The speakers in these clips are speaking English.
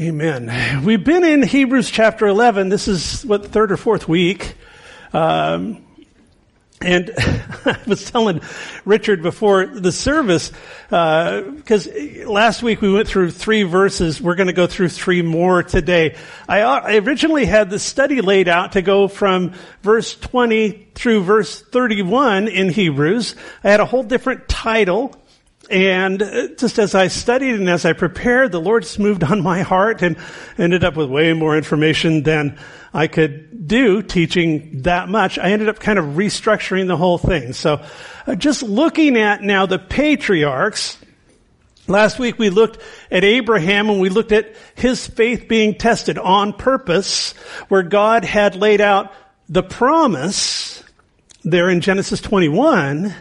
Amen. We've been in Hebrews chapter 11. This is what third or fourth week. Um, and I was telling Richard before the service, because uh, last week we went through three verses. We're going to go through three more today. I, I originally had the study laid out to go from verse 20 through verse 31 in Hebrews. I had a whole different title. And uh, just as I studied and as I prepared, the Lord just moved on my heart and ended up with way more information than I could do teaching that much. I ended up kind of restructuring the whole thing. So uh, just looking at now the patriarchs, last week we looked at Abraham and we looked at his faith being tested on purpose where God had laid out the promise there in Genesis 21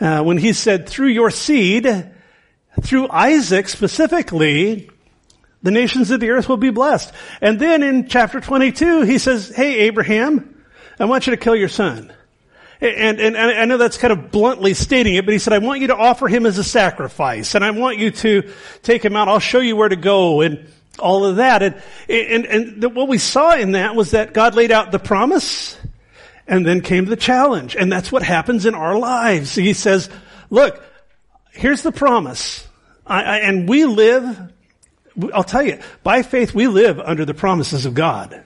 uh, when he said, through your seed, through Isaac specifically, the nations of the earth will be blessed. And then in chapter 22, he says, hey, Abraham, I want you to kill your son. And, and, and, I know that's kind of bluntly stating it, but he said, I want you to offer him as a sacrifice, and I want you to take him out. I'll show you where to go, and all of that. And, and, and what we saw in that was that God laid out the promise, and then came the challenge. And that's what happens in our lives. He says, look, here's the promise. I, I, and we live, I'll tell you, by faith we live under the promises of God.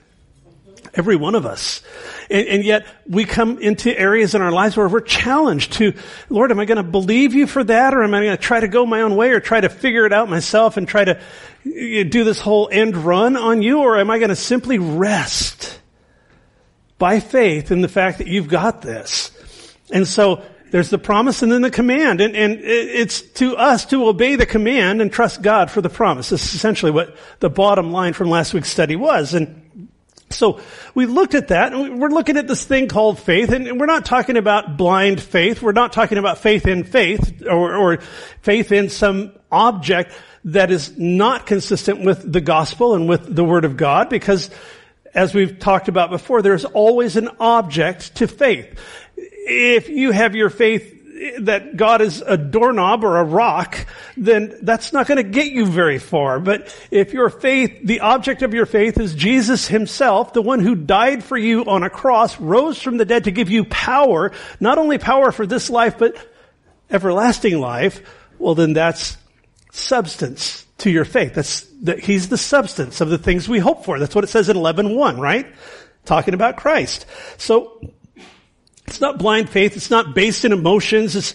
Every one of us. And, and, yet we come into areas in our lives where we're challenged to, Lord, am I going to believe you for that or am I going to try to go my own way or try to figure it out myself and try to do this whole end run on you or am I going to simply rest? By faith in the fact that you've got this. And so there's the promise and then the command. And, and it's to us to obey the command and trust God for the promise. This is essentially what the bottom line from last week's study was. And so we looked at that and we're looking at this thing called faith and we're not talking about blind faith. We're not talking about faith in faith or, or faith in some object that is not consistent with the gospel and with the word of God because as we've talked about before, there's always an object to faith. If you have your faith that God is a doorknob or a rock, then that's not going to get you very far. But if your faith, the object of your faith is Jesus himself, the one who died for you on a cross, rose from the dead to give you power, not only power for this life, but everlasting life, well then that's substance to your faith. That's that he's the substance of the things we hope for. That's what it says in 11.1, right? Talking about Christ. So, it's not blind faith. It's not based in emotions. It's,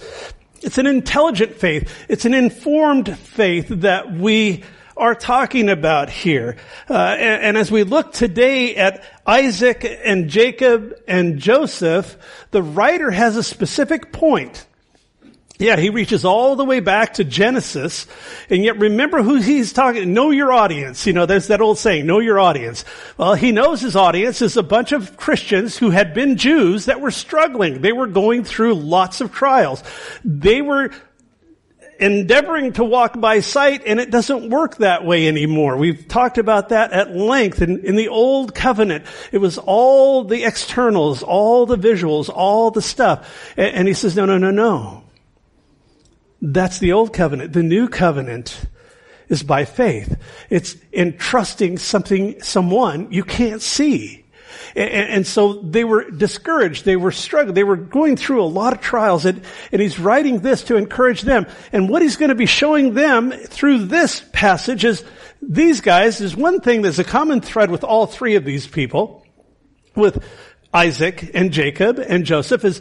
it's an intelligent faith. It's an informed faith that we are talking about here. Uh, and, and, as we look today at Isaac and Jacob and Joseph, the writer has a specific point yeah, he reaches all the way back to Genesis, and yet remember who he's talking, know your audience. You know, there's that old saying, know your audience. Well, he knows his audience is a bunch of Christians who had been Jews that were struggling. They were going through lots of trials. They were endeavoring to walk by sight, and it doesn't work that way anymore. We've talked about that at length. In, in the old covenant, it was all the externals, all the visuals, all the stuff. and, and he says, no, no, no, no. That's the old covenant. The new covenant is by faith. It's entrusting something, someone you can't see. And, and, so they were discouraged. They were struggling. They were going through a lot of trials. And, and he's writing this to encourage them. And what he's going to be showing them through this passage is these guys, there's one thing that's a common thread with all three of these people, with Isaac and Jacob and Joseph, is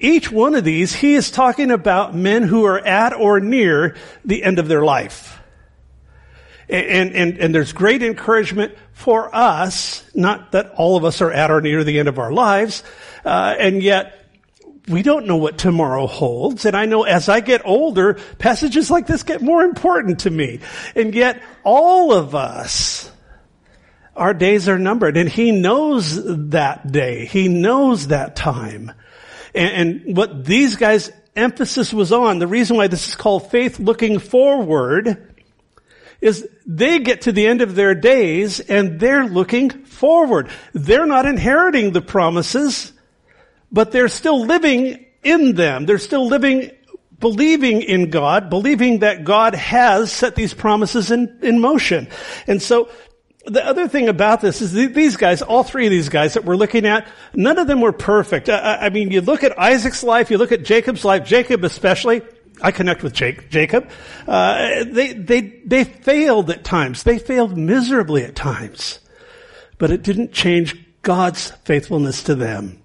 each one of these, he is talking about men who are at or near the end of their life. And, and, and there's great encouragement for us, not that all of us are at or near the end of our lives, uh, and yet we don't know what tomorrow holds. And I know as I get older, passages like this get more important to me. And yet all of us, our days are numbered and he knows that day. He knows that time. And, and what these guys emphasis was on, the reason why this is called faith looking forward, is they get to the end of their days and they're looking forward. They're not inheriting the promises, but they're still living in them. They're still living believing in God, believing that God has set these promises in, in motion. And so the other thing about this is these guys, all three of these guys that we're looking at, none of them were perfect. I, I mean, you look at Isaac's life, you look at Jacob's life, Jacob especially, I connect with Jake, Jacob. Uh, they, they, they failed at times. They failed miserably at times. But it didn't change God's faithfulness to them.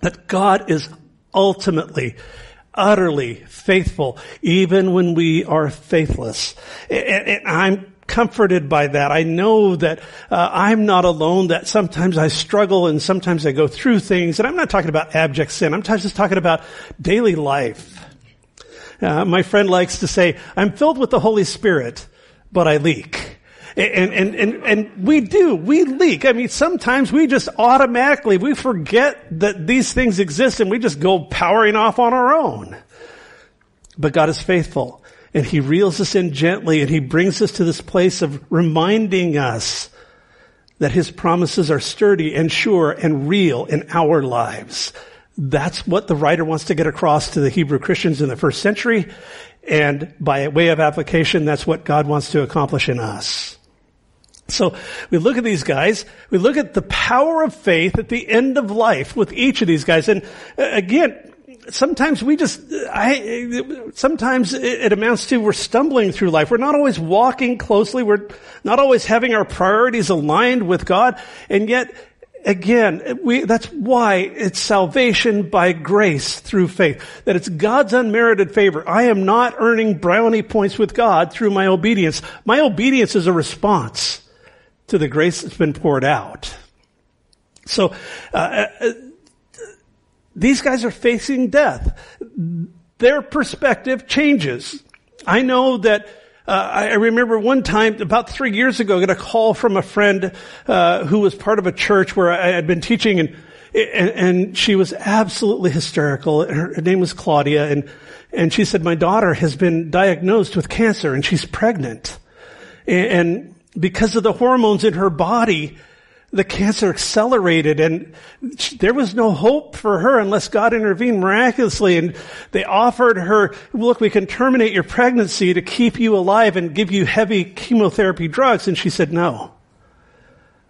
That God is ultimately, utterly faithful, even when we are faithless. And, and I'm comforted by that. I know that uh, I'm not alone, that sometimes I struggle and sometimes I go through things. And I'm not talking about abject sin. I'm just talking about daily life. Uh, my friend likes to say, I'm filled with the Holy Spirit, but I leak. And, and, and, and we do, we leak. I mean, sometimes we just automatically, we forget that these things exist and we just go powering off on our own. But God is faithful and He reels us in gently and He brings us to this place of reminding us that His promises are sturdy and sure and real in our lives. That's what the writer wants to get across to the Hebrew Christians in the first century. And by way of application, that's what God wants to accomplish in us. So we look at these guys, we look at the power of faith at the end of life with each of these guys. And uh, again, sometimes we just, I, sometimes it amounts to we're stumbling through life. We're not always walking closely. We're not always having our priorities aligned with God. And yet again, we, that's why it's salvation by grace through faith. That it's God's unmerited favor. I am not earning brownie points with God through my obedience. My obedience is a response to the grace that's been poured out. So, uh, uh, these guys are facing death. Their perspective changes. I know that uh, I remember one time, about three years ago, I got a call from a friend uh, who was part of a church where I had been teaching, and and, and she was absolutely hysterical. Her, her name was Claudia, and and she said, "My daughter has been diagnosed with cancer, and she's pregnant, and, and because of the hormones in her body." The cancer accelerated and there was no hope for her unless God intervened miraculously. And they offered her, look, we can terminate your pregnancy to keep you alive and give you heavy chemotherapy drugs. And she said, no.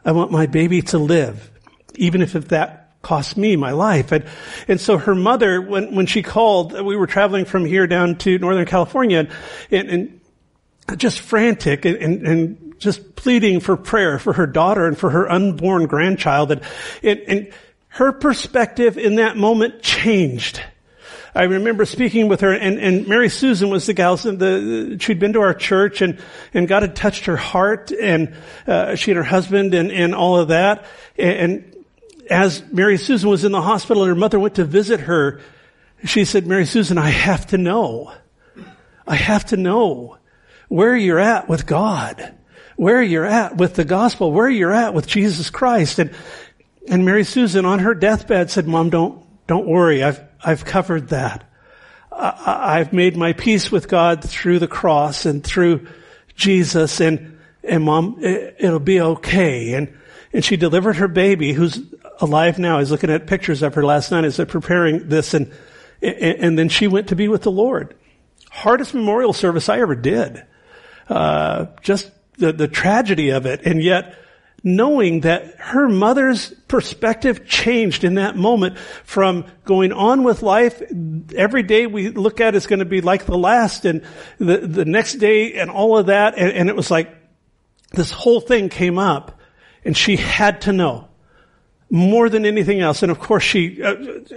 I want my baby to live, even if that costs me my life. And, and so her mother, when, when she called, we were traveling from here down to Northern California and, and just frantic and, and, and just pleading for prayer for her daughter and for her unborn grandchild. And, and, and her perspective in that moment changed. I remember speaking with her, and, and Mary Susan was the gal. The, she'd been to our church, and and God had touched her heart, and uh, she and her husband, and and all of that. And, and as Mary Susan was in the hospital, and her mother went to visit her, she said, "Mary Susan, I have to know. I have to know where you're at with God." Where you're at with the gospel, where you're at with Jesus Christ. And, and Mary Susan on her deathbed said, Mom, don't, don't worry. I've, I've covered that. I, I've made my peace with God through the cross and through Jesus and, and mom, it, it'll be okay. And, and she delivered her baby who's alive now. I was looking at pictures of her last night as they're preparing this and, and then she went to be with the Lord. Hardest memorial service I ever did. Uh, just the, the tragedy of it. And yet, knowing that her mother's perspective changed in that moment from going on with life. Every day we look at is going to be like the last and the, the next day and all of that. And, and it was like this whole thing came up and she had to know more than anything else. And of course she uh,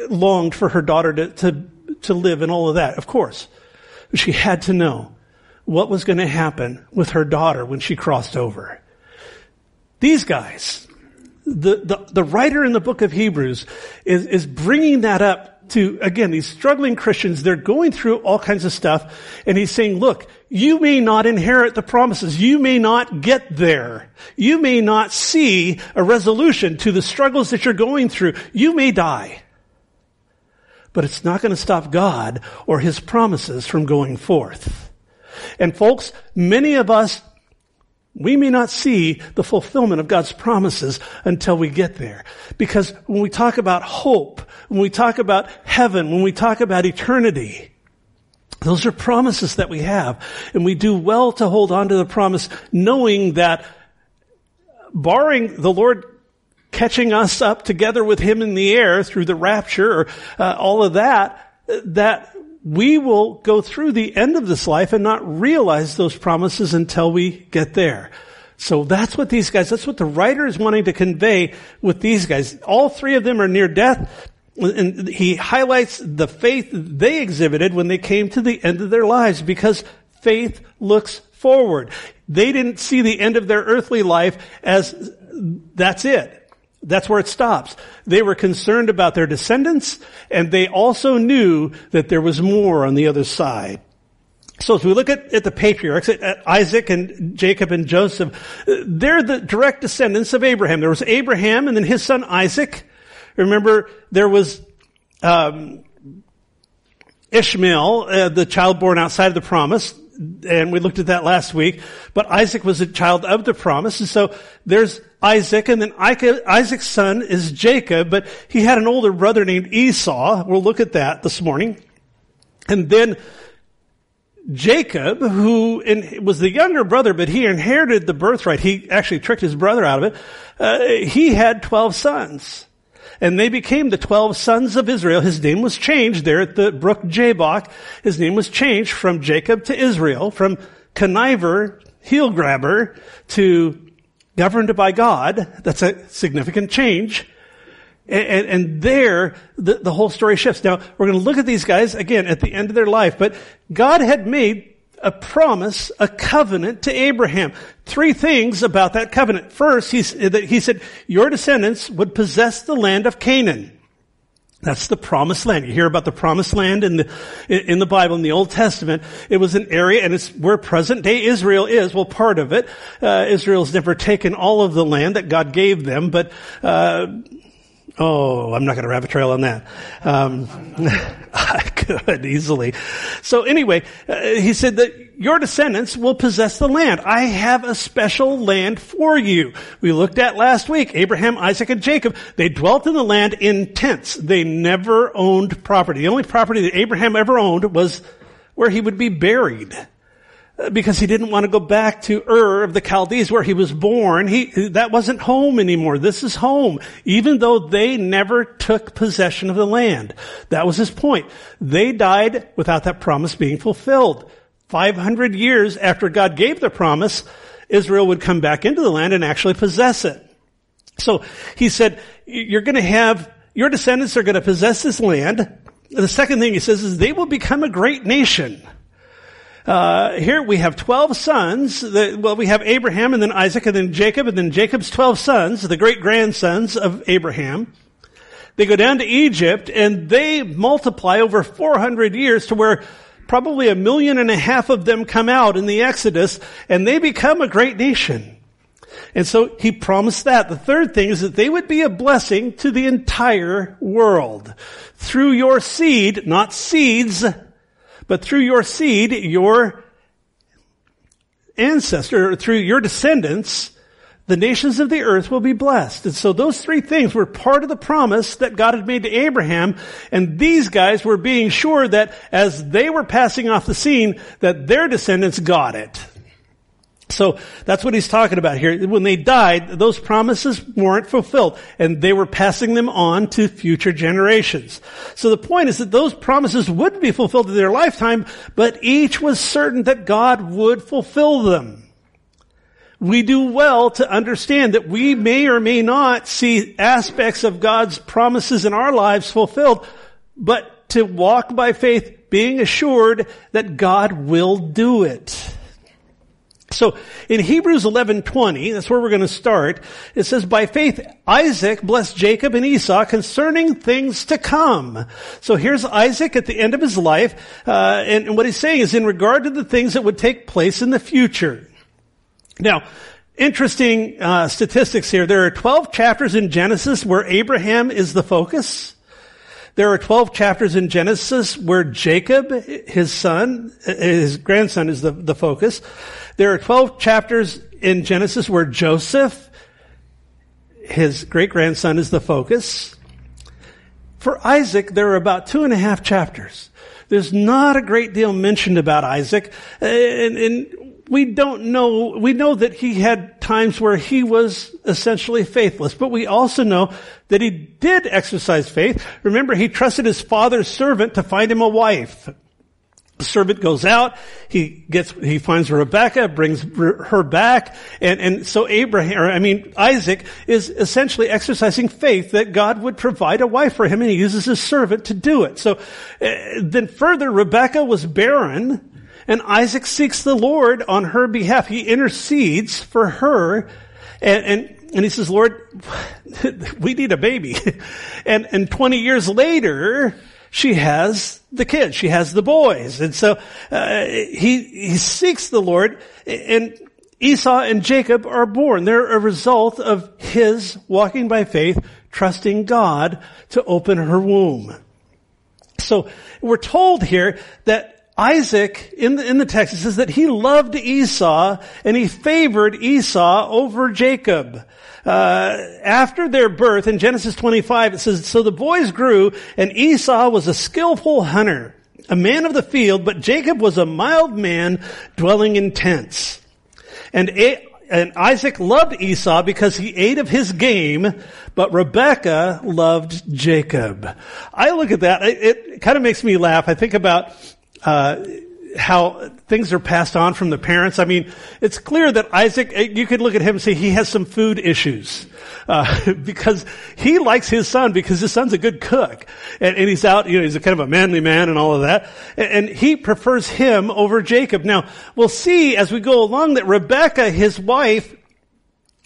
longed for her daughter to, to, to live and all of that, of course. She had to know what was going to happen with her daughter when she crossed over. These guys, the, the, the writer in the book of Hebrews is, is bringing that up to, again, these struggling Christians, they're going through all kinds of stuff, and he's saying, look, you may not inherit the promises. You may not get there. You may not see a resolution to the struggles that you're going through. You may die. But it's not going to stop God or His promises from going forth. And folks, many of us, we may not see the fulfillment of God's promises until we get there. Because when we talk about hope, when we talk about heaven, when we talk about eternity, Those are promises that we have. And we do well to hold on to the promise knowing that barring the Lord catching us up together with Him in the air through the rapture or uh, all of that, that we will go through the end of this life and not realize those promises until we get there. So that's what these guys, that's what the writer is wanting to convey with these guys. All three of them are near death. And he highlights the faith they exhibited when they came to the end of their lives because faith looks forward. They didn't see the end of their earthly life as that's it. That's where it stops. They were concerned about their descendants and they also knew that there was more on the other side. So as we look at, at the patriarchs, at, Isaac and Jacob and Joseph, they're the direct descendants of Abraham. There was Abraham and then his son Isaac. Remember, there was um, Ishmael, uh, the child born outside of the promise, and we looked at that last week. But Isaac was a child of the promise, and so there's Isaac, and then Isaac's son is Jacob, but he had an older brother named Esau. We'll look at that this morning. And then Jacob, who was the younger brother, but he inherited the birthright. He actually tricked his brother out of it. Uh, he had 12 sons. And they became the 12 sons of Israel. His name was changed there at the brook Jabbok. His name was changed from Jacob to Israel, from conniver, heel grabber, to governed by God. That's a significant change. And, and, and there, the, the whole story shifts. Now, we're going to look at these guys again at the end of their life, but God had made a promise, a covenant to Abraham. Three things about that covenant. First, he, he said, your descendants would possess the land of Canaan. That's the promised land. You hear about the promised land in the, in the Bible, in the Old Testament. It was an area, and it's where present day Israel is. Well, part of it. Uh, Israel's never taken all of the land that God gave them, but, uh, Oh, I'm not going to rabbit trail on that. Um, I could easily. So anyway, uh, he said that your descendants will possess the land. I have a special land for you. We looked at last week, Abraham, Isaac, and Jacob. They dwelt in the land in tents. They never owned property. The only property that Abraham ever owned was where he would be buried uh, because he didn't want to go back to Ur of the Chaldees where he was born. He, that wasn't home anymore. This is home. Even though they never took possession of the land. That was his point. They died without that promise being fulfilled. 500 years after God gave the promise, Israel would come back into the land and actually possess it. So he said, you're going to have, your descendants are going to possess this land. The second thing he says is they will become a great nation. Uh, here we have 12 sons. well, we have Abraham and then Isaac and then Jacob and then Jacob's 12 sons, the great grandsons of Abraham. They go down to Egypt and they multiply over 400 years to where probably a million and a half of them come out in the Exodus and they become a great nation. And so he promised that. The third thing is that they would be a blessing to the entire world. Through your seed, not seeds, but through your seed, your ancestor, through your descendants, the nations of the earth will be blessed. And so those three things were part of the promise that God had made to Abraham. And these guys were being sure that as they were passing off the scene, that their descendants got it. So that's what he's talking about here. When they died, those promises weren't fulfilled and they were passing them on to future generations. So the point is that those promises would be fulfilled in their lifetime, but each was certain that God would fulfill them. We do well to understand that we may or may not see aspects of God's promises in our lives fulfilled, but to walk by faith being assured that God will do it. So in Hebrews 11:20, that's where we're going to start. It says, "By faith Isaac blessed Jacob and Esau concerning things to come." So here's Isaac at the end of his life, uh, and, and what he's saying is in regard to the things that would take place in the future. Now, interesting uh, statistics here. There are 12 chapters in Genesis where Abraham is the focus. There are 12 chapters in Genesis where Jacob, his son, his grandson is the, the focus. There are 12 chapters in Genesis where Joseph, his great grandson, is the focus. For Isaac, there are about two and a half chapters. there's not a great deal mentioned about Isaac. And, and we don't know, we know that he had times where he was essentially faithless, but we also know that he did exercise faith. Remember, he trusted his father's servant to find him a wife. The servant goes out, he gets, he finds Rebecca, brings her back, and, and so Abraham, I mean, Isaac is essentially exercising faith that God would provide a wife for him, and he uses his servant to do it. So, uh, then further, Rebecca was barren, and Isaac seeks the Lord on her behalf. He intercedes for her, and, and and he says, Lord, we need a baby. and, and 20 years later, she has the kids. She has the boys. And so, uh, he, he seeks the Lord and Esau and Jacob are born. They're a result of his walking by faith, trusting God to open her womb. So we're told here that Isaac, in the, in the text, it says that he loved Esau and he favored Esau over Jacob uh, after their birth in Genesis 25, it says, so the boys grew and Esau was a skillful hunter, a man of the field, but Jacob was a mild man dwelling in tents. And, a- and Isaac loved Esau because he ate of his game, but Rebekah loved Jacob. I look at that, it, it kind of makes me laugh. I think about, uh, how things are passed on from the parents. I mean, it's clear that Isaac, eh, you could look at him and say he has some food issues. Uh, because he likes his son because his son's a good cook. And, and, he's out, you know, he's a kind of a manly man and all of that. And, and he prefers him over Jacob. Now, we'll see as we go along that Rebecca, his wife,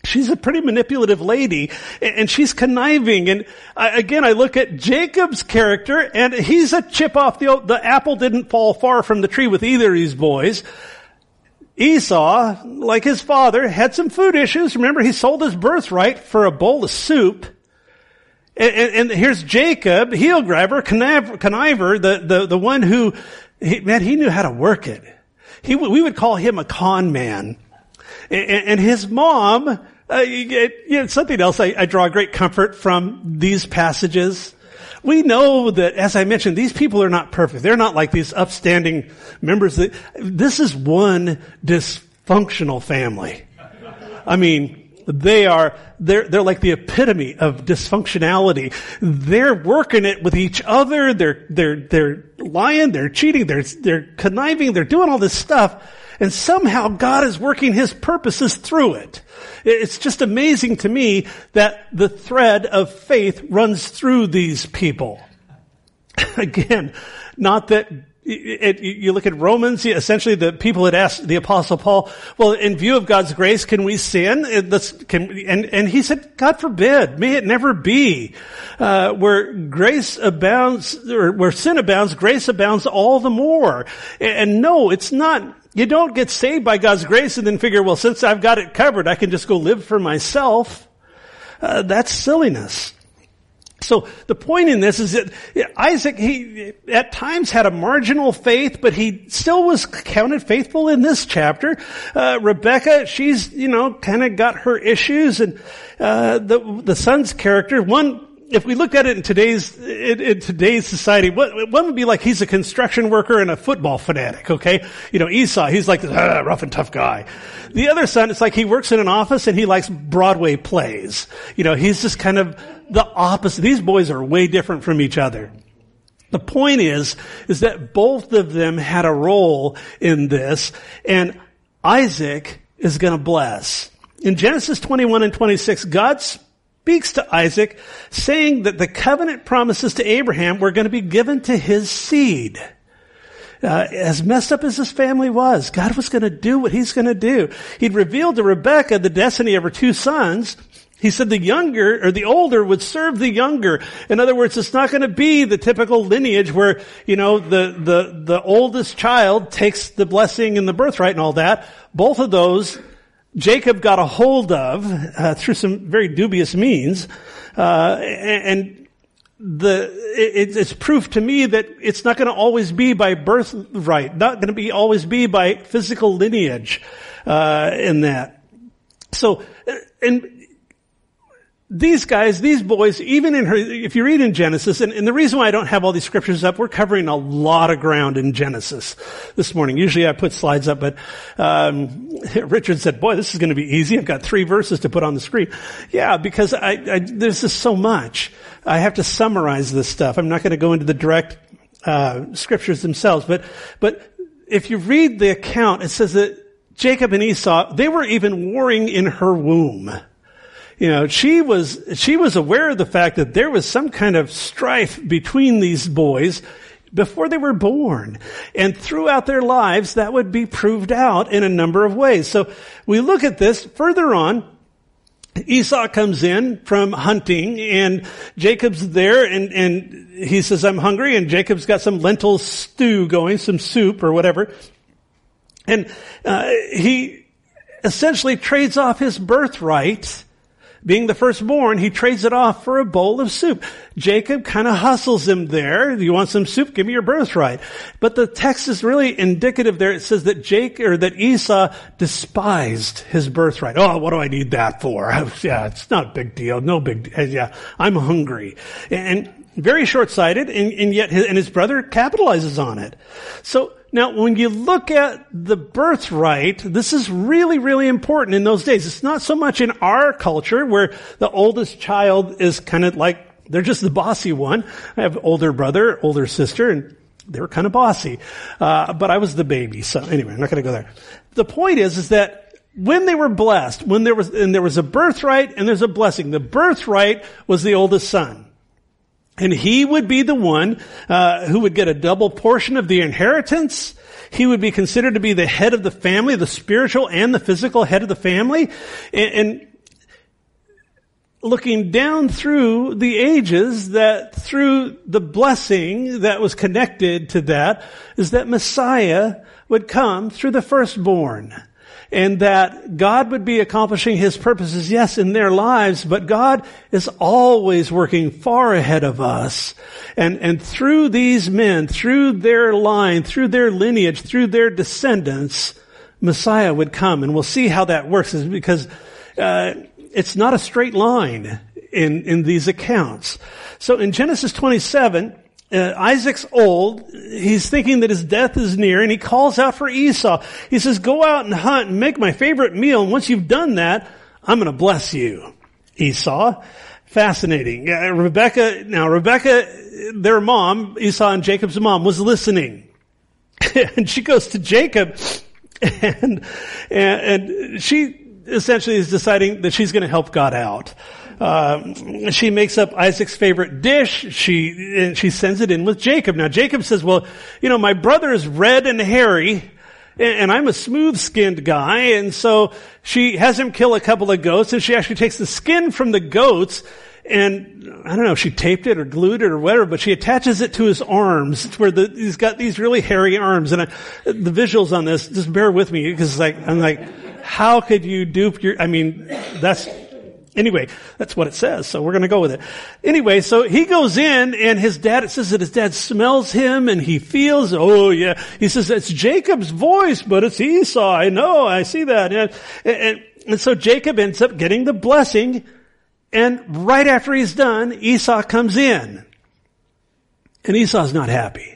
She's a pretty manipulative lady and she's conniving. And again, I look at Jacob's character and he's a chip off the, the apple didn't fall far from the tree with either of these boys. Esau, like his father, had some food issues. Remember, he sold his birthright for a bowl of soup. And, and, and here's Jacob, heel grabber, conniver, conniver the, the, the one who, he, man, he knew how to work it. He, we would call him a con man. And his mom, uh, you know, something else I, I draw great comfort from these passages. We know that, as I mentioned, these people are not perfect. They're not like these upstanding members. This is one dysfunctional family. I mean, they are, they're, they're like the epitome of dysfunctionality. They're working it with each other. They're, they're, they're lying. They're cheating. They're, they're conniving. They're doing all this stuff. And somehow God is working His purposes through it. It's just amazing to me that the thread of faith runs through these people. Again, not that it, you look at Romans, essentially the people had asked the apostle Paul, well, in view of God's grace, can we sin? Can, and, and he said, God forbid, may it never be. Uh, where grace abounds, or where sin abounds, grace abounds all the more. And, and no, it's not you don't get saved by God's grace and then figure, well, since I've got it covered, I can just go live for myself. Uh, that's silliness. So the point in this is that Isaac, he at times had a marginal faith, but he still was counted faithful in this chapter. Uh, Rebecca, she's, you know, kind of got her issues and, uh, the, the son's character, one, if we looked at it in today's in, in, today's society, what one would be like he's a construction worker and a football fanatic. Okay, you know Esau, he's like this ah, rough and tough guy. The other son, it's like he works in an office and he likes Broadway plays. You know, he's just kind of the opposite. These boys are way different from each other. The point is, is that both of them had a role in this, and Isaac is going to bless. In Genesis 21 and 26, God's speaks to Isaac saying that the covenant promises to Abraham were going to be given to his seed. Uh, as messed up as his family was, God was going to do what he's going to do. He'd revealed to Rebecca the destiny of her two sons. He said the younger or the older would serve the younger. In other words, it's not going to be the typical lineage where, you know, the, the, the oldest child takes the blessing and the birthright and all that. Both of those Jacob got a hold of uh, through some very dubious means, uh, and the it, it's proof to me that it's not going to always be by birthright, not going to be always be by physical lineage uh, in that. So, and these guys, these boys, even in her, if you read in Genesis, and, and, the reason why I don't have all these scriptures up, we're covering a lot of ground in Genesis this morning. Usually I put slides up, but um, Richard said, "Boy, this is going to be easy. I've got three verses to put on the screen." Yeah, because I, I, there's just so much. I have to summarize this stuff. I'm not going to go into the direct uh, scriptures themselves, but but if you read the account, it says that Jacob and Esau they were even warring in her womb you know, she was, she was aware of the fact that there was some kind of strife between these boys before they were born. And throughout their lives, that would be proved out in a number of ways. So we look at this further on. Esau comes in from hunting and Jacob's there and, and he says, I'm hungry and Jacob's got some lentil stew going, some soup or whatever. And, uh, he essentially trades off his birthright being the firstborn, he trades it off for a bowl of soup. Jacob kind of hustles him there. You want some soup? Give me your birthright. But the text is really indicative there. It says that Jake or that Esau despised his birthright. Oh, what do I need that for? yeah, it's not a big deal. No big deal. Uh, yeah, I'm hungry. And very short-sighted, and, and yet his, and his brother capitalizes on it. So now, when you look at the birthright, this is really, really important in those days. It's not so much in our culture where the oldest child is kind of like, they're just the bossy one. I have older brother, older sister, and they were kind of bossy. Uh, but I was the baby. So anyway, I'm not going to go there. The point is, is that when they were blessed, when there was, and there was a birthright and there's a blessing. The birthright was the oldest son. And he would be the one uh, who would get a double portion of the inheritance. He would be considered to be the head of the family, the spiritual and the physical head of the family. And, and looking down through the ages, that through the blessing that was connected to that, is that Messiah would come through the firstborn and that God would be accomplishing His purposes, yes, in their lives, but God is always working far ahead of us. And, and through these men, through their line, through their lineage, through their descendants, Messiah would come. And we'll see how that works is because, uh, it's not a straight line in, in these accounts. So in Genesis 27, uh, Isaac's old. He's thinking that his death is near and he calls out for Esau. He says, go out and hunt and make my favorite meal. And once you've done that, I'm going to bless you. Esau. Fascinating. Rebecca, now Rebecca, their mom, Esau and Jacob's mom was listening. and she goes to Jacob and, and, and she essentially is deciding that she's going to help God out. Uh, she makes up Isaac's favorite dish. She and she sends it in with Jacob. Now Jacob says, "Well, you know, my brother is red and hairy." And I'm a smooth skinned guy. And so she has him kill a couple of goats and she actually takes the skin from the goats and I don't know if she taped it or glued it or whatever, but she attaches it to his arms where the, he's got these really hairy arms. And I, the visuals on this, just bear with me because like, I'm like, how could you dupe your, I mean, that's Anyway, that's what it says, so we're gonna go with it. Anyway, so he goes in and his dad, it says that his dad smells him and he feels, oh yeah, he says, it's Jacob's voice, but it's Esau. I know, I see that. And, and, and so Jacob ends up getting the blessing and right after he's done, Esau comes in. And Esau's not happy.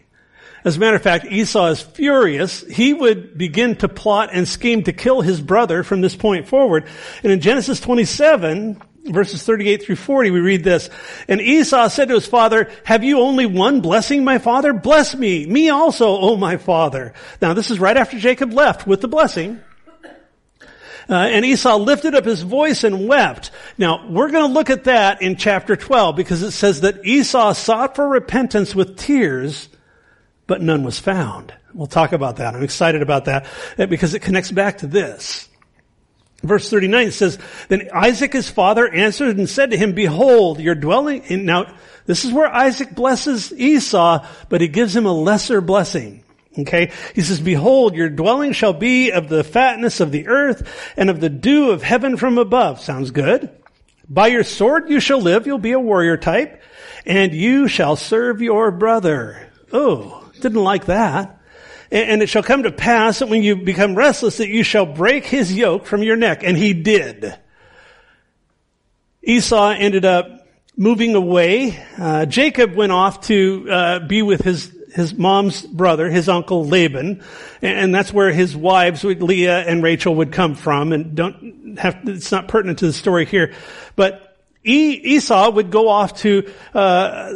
As a matter of fact, Esau is furious. He would begin to plot and scheme to kill his brother from this point forward. And in Genesis 27, verses 38 through 40, we read this. And Esau said to his father, have you only one blessing, my father? Bless me, me also, O my father. Now this is right after Jacob left with the blessing. Uh, and Esau lifted up his voice and wept. Now, we're going to look at that in chapter 12 because it says that Esau sought for repentance with tears, but none was found. We'll talk about that. I'm excited about that eh, because it connects back to this. Verse 39 says, Then Isaac his father answered and said to him, Behold, your dwelling, in, now this is where Isaac blesses Esau, but he gives him a lesser blessing. Okay? He says, Behold, your dwelling shall be of the fatness of the earth and of the dew of heaven from above. Sounds good. By your sword you shall live, you'll be a warrior type, and you shall serve your brother. Oh, didn't like that. And it shall come to pass that when you become restless that you shall break his yoke from your neck. And he did. Esau ended up moving away. Uh, Jacob went off to uh, be with his his mom's brother, his uncle Laban, and that's where his wives, Leah and Rachel, would come from. And don't have it's not pertinent to the story here, but Esau would go off to uh,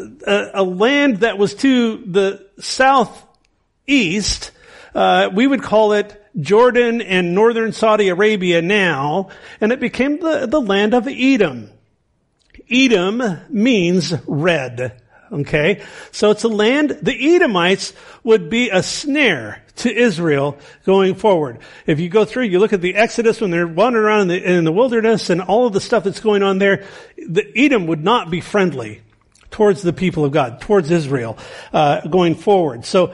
a, land that was to the southeast. Uh, we would call it Jordan and northern Saudi Arabia now, and it became the, the land of Edom. Edom means red. Okay? So it's a land, the Edomites would be a snare to Israel going forward. If you go through, you look at the Exodus when they're wandering around in the, in the wilderness and all of the stuff that's going on there, the Edom would not be friendly towards the people of God, towards Israel, uh, going forward. So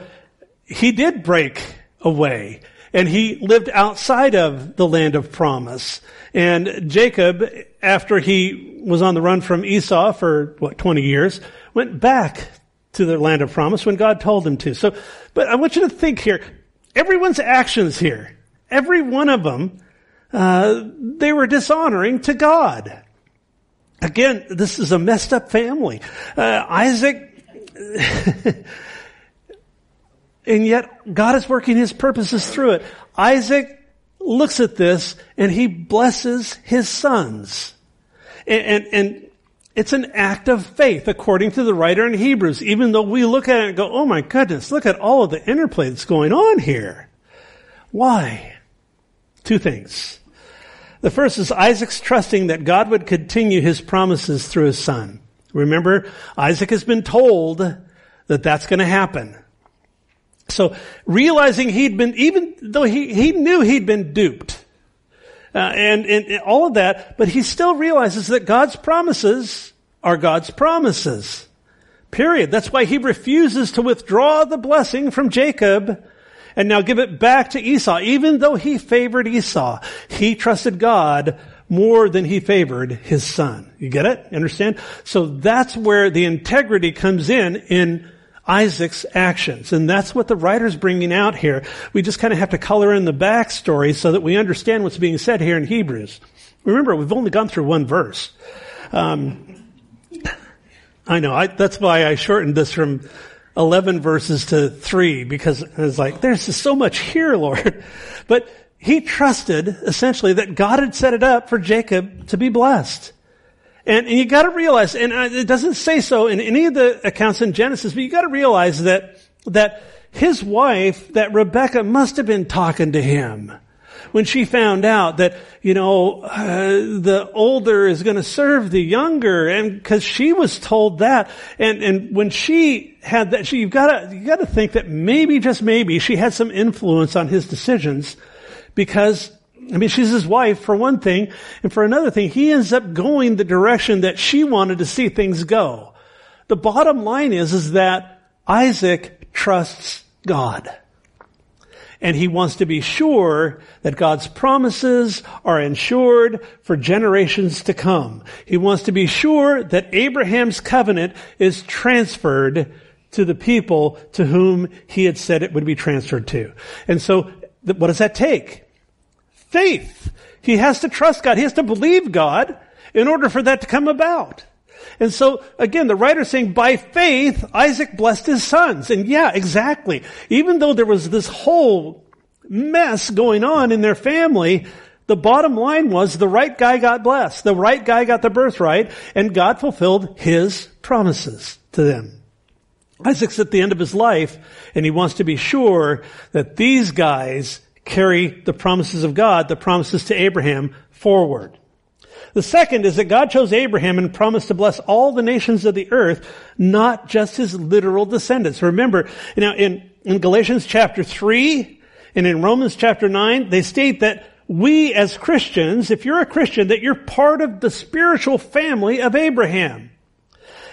he did break away and he lived outside of the land of promise. And Jacob, after he was on the run from Esau for, what, 20 years, went back to the land of promise when God told them to. So, but I want you to think here, everyone's actions here, every one of them, uh, they were dishonoring to God. Again, this is a messed up family. Uh, Isaac, and yet God is working his purposes through it. Isaac looks at this and he blesses his sons. And, and, and, it's an act of faith according to the writer in Hebrews, even though we look at it and go, oh my goodness, look at all of the interplay that's going on here. Why? Two things. The first is Isaac's trusting that God would continue his promises through his son. Remember, Isaac has been told that that's going to happen. So realizing he'd been, even though he, he knew he'd been duped, uh, and, and all of that, but he still realizes that God's promises are God's promises. Period. That's why he refuses to withdraw the blessing from Jacob and now give it back to Esau. Even though he favored Esau, he trusted God more than he favored his son. You get it? Understand? So that's where the integrity comes in in Isaac's actions. And that's what the writer's bringing out here. We just kind of have to color in the backstory so that we understand what's being said here in Hebrews. Remember, we've only gone through one verse. Um, I know, I, that's why I shortened this from 11 verses to 3 because I was like, there's so much here, Lord. But he trusted essentially that God had set it up for Jacob to be blessed. And, and you got to realize, and uh, it doesn't say so in any of the accounts in Genesis, but you got to realize that that his wife, that Rebecca, must have been talking to him when she found out that you know uh, the older is going to serve the younger, and because she was told that, and and when she had that, she, you've got to you got to think that maybe just maybe she had some influence on his decisions because I mean, she's his wife for one thing, and for another thing, he ends up going the direction that she wanted to see things go. The bottom line is, is that Isaac trusts God. And he wants to be sure that God's promises are ensured for generations to come. He wants to be sure that Abraham's covenant is transferred to the people to whom he had said it would be transferred to. And so, what does that take? Faith. He has to trust God. He has to believe God in order for that to come about. And so, again, the writer's saying, by faith, Isaac blessed his sons. And yeah, exactly. Even though there was this whole mess going on in their family, the bottom line was the right guy got blessed. The right guy got the birthright, and God fulfilled his promises to them. Isaac's at the end of his life, and he wants to be sure that these guys carry the promises of God, the promises to Abraham, forward. The second is that God chose Abraham and promised to bless all the nations of the earth, not just his literal descendants. Remember, know, in, in Galatians chapter 3 and in Romans chapter 9, they state that we as Christians, if you're a Christian, that you're part of the spiritual family of Abraham.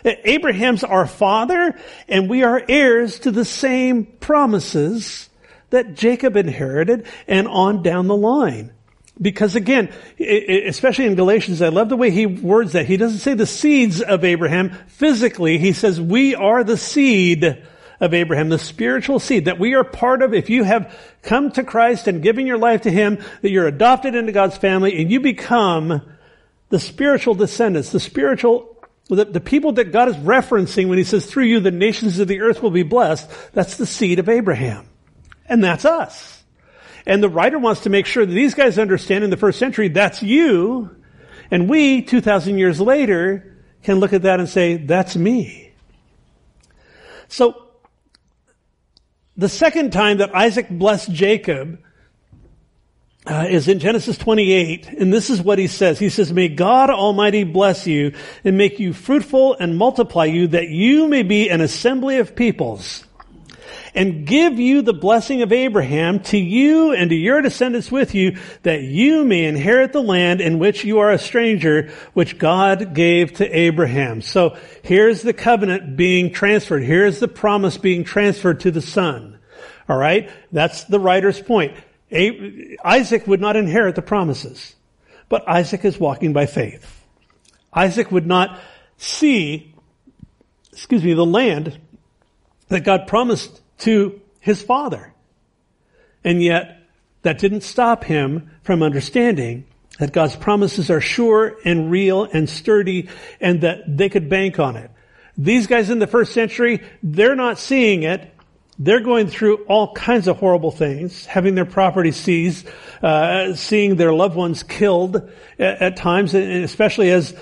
Abraham's our father, and we are heirs to the same promises that Jacob inherited and on down the line. Because again, especially in Galatians, I love the way he words that. He doesn't say the seeds of Abraham physically. He says we are the seed of Abraham, the spiritual seed that we are part of. If you have come to Christ and given your life to Him, that you're adopted into God's family and you become the spiritual descendants, the spiritual the, the, people that God is referencing when he says, through you the nations of the earth will be blessed, that's the seed of Abraham. And that's us. And the writer wants to make sure that these guys understand in the first century, that's you. And we, 2,000 years later, can look at that and say, that's me. So, the second time that Isaac blessed Jacob uh, is in Genesis 28, and this is what he says. He says, May God Almighty bless you and make you fruitful and multiply you that you may be an assembly of peoples and give you the blessing of Abraham to you and to your descendants with you that you may inherit the land in which you are a stranger, which God gave to Abraham. So here's the covenant being transferred. Here's the promise being transferred to the son. All right. That's the writer's point. Isaac would not inherit the promises, but Isaac is walking by faith. Isaac would not see, excuse me, the land that God promised to his father. And yet, that didn't stop him from understanding that God's promises are sure and real and sturdy and that they could bank on it. These guys in the first century, they're not seeing it. They're going through all kinds of horrible things, having their property seized, uh, seeing their loved ones killed at, at times, and especially as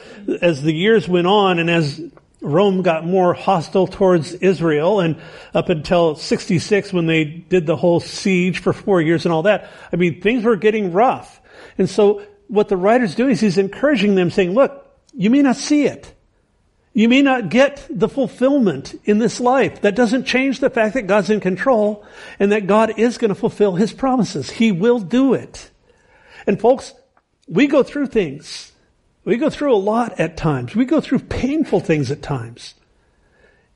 as the years went on, and as Rome got more hostile towards Israel, and up until '66, when they did the whole siege for four years and all that, I mean, things were getting rough. And so, what the writer's doing is he's encouraging them, saying, "Look, you may not see it." You may not get the fulfillment in this life. That doesn't change the fact that God's in control and that God is going to fulfill His promises. He will do it. And folks, we go through things. We go through a lot at times. We go through painful things at times.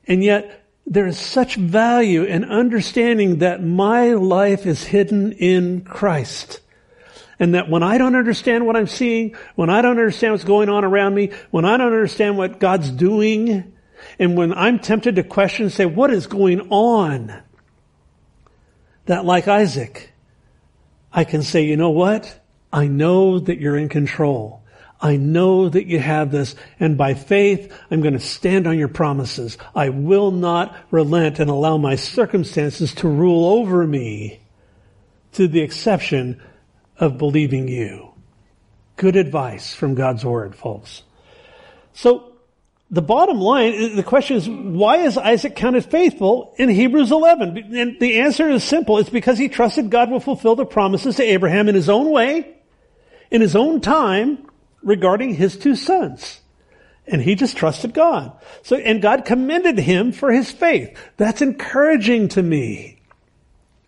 And yet, there is such value in understanding that my life is hidden in Christ. And that when I don't understand what I'm seeing, when I don't understand what's going on around me, when I don't understand what God's doing, and when I'm tempted to question and say, what is going on? That like Isaac, I can say, you know what? I know that you're in control. I know that you have this, and by faith, I'm going to stand on your promises. I will not relent and allow my circumstances to rule over me to the exception of believing you. Good advice from God's Word, folks. So, the bottom line, uh, the question is, why is Isaac counted faithful in Hebrews 11? And the answer is simple. It's because he trusted God will fulfill the promises to Abraham in his own way, in his own time, regarding his two sons. And he just trusted God. So, and God commended him for his faith. That's encouraging to me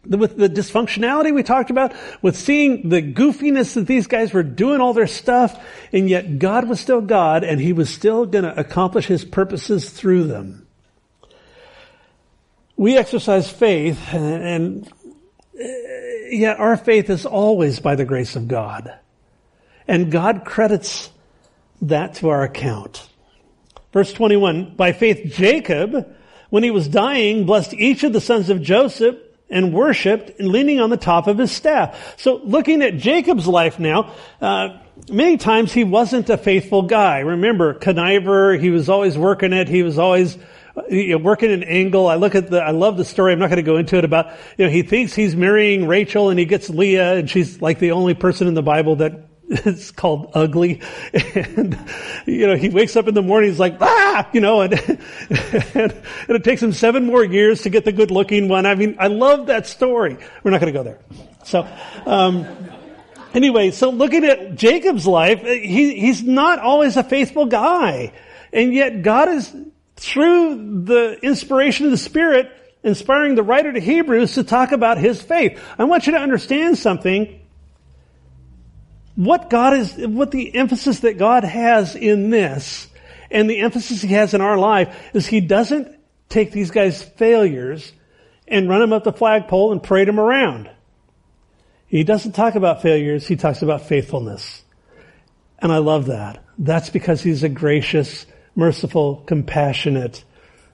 with the dysfunctionality we talked about, with seeing the goofiness that these guys were doing all their stuff, and yet God was still God, and He was still to accomplish His purposes through them. We exercise faith, and, and uh, yet our faith is always by the grace of God. And God credits that to our account. Verse 21, by faith Jacob, when he was dying, blessed each of the sons of Joseph and worshipped and leaning on the top of his staff. So looking at Jacob's life now, uh, many times he wasn't a faithful guy. Remember, conniver, he was always working it, he was always you know, working an angle. I look at the, I love the story. I'm not going to go into it about, you know, he thinks he's marrying Rachel and he gets Leah and she's like the only person in the Bible that it's called ugly. And, you know, he wakes up in the morning, he's like, ah, you know, and, and, and, it takes him seven more years to get the good looking one. I mean, I love that story. We're not going to go there. So, um, anyway, so looking at Jacob's life, he, he's not always a faithful guy. And yet God is, through the inspiration of the Spirit, inspiring the writer to Hebrews to talk about his faith. I want you to understand something what God is, what the emphasis that God has in this and the emphasis he has in our life is he doesn't take these guys' failures and run them up the flagpole and parade them around. He doesn't talk about failures, he talks about faithfulness. And I love that. That's because he's a gracious, merciful, compassionate,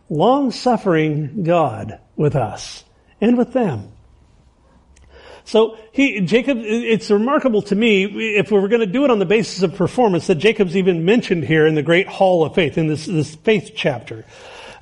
long-suffering God with us and with them. So he, Jacob, it's remarkable to me, if we were going to do it on the basis of performance, that Jacob's even mentioned here in the great hall of faith, in this, this faith chapter.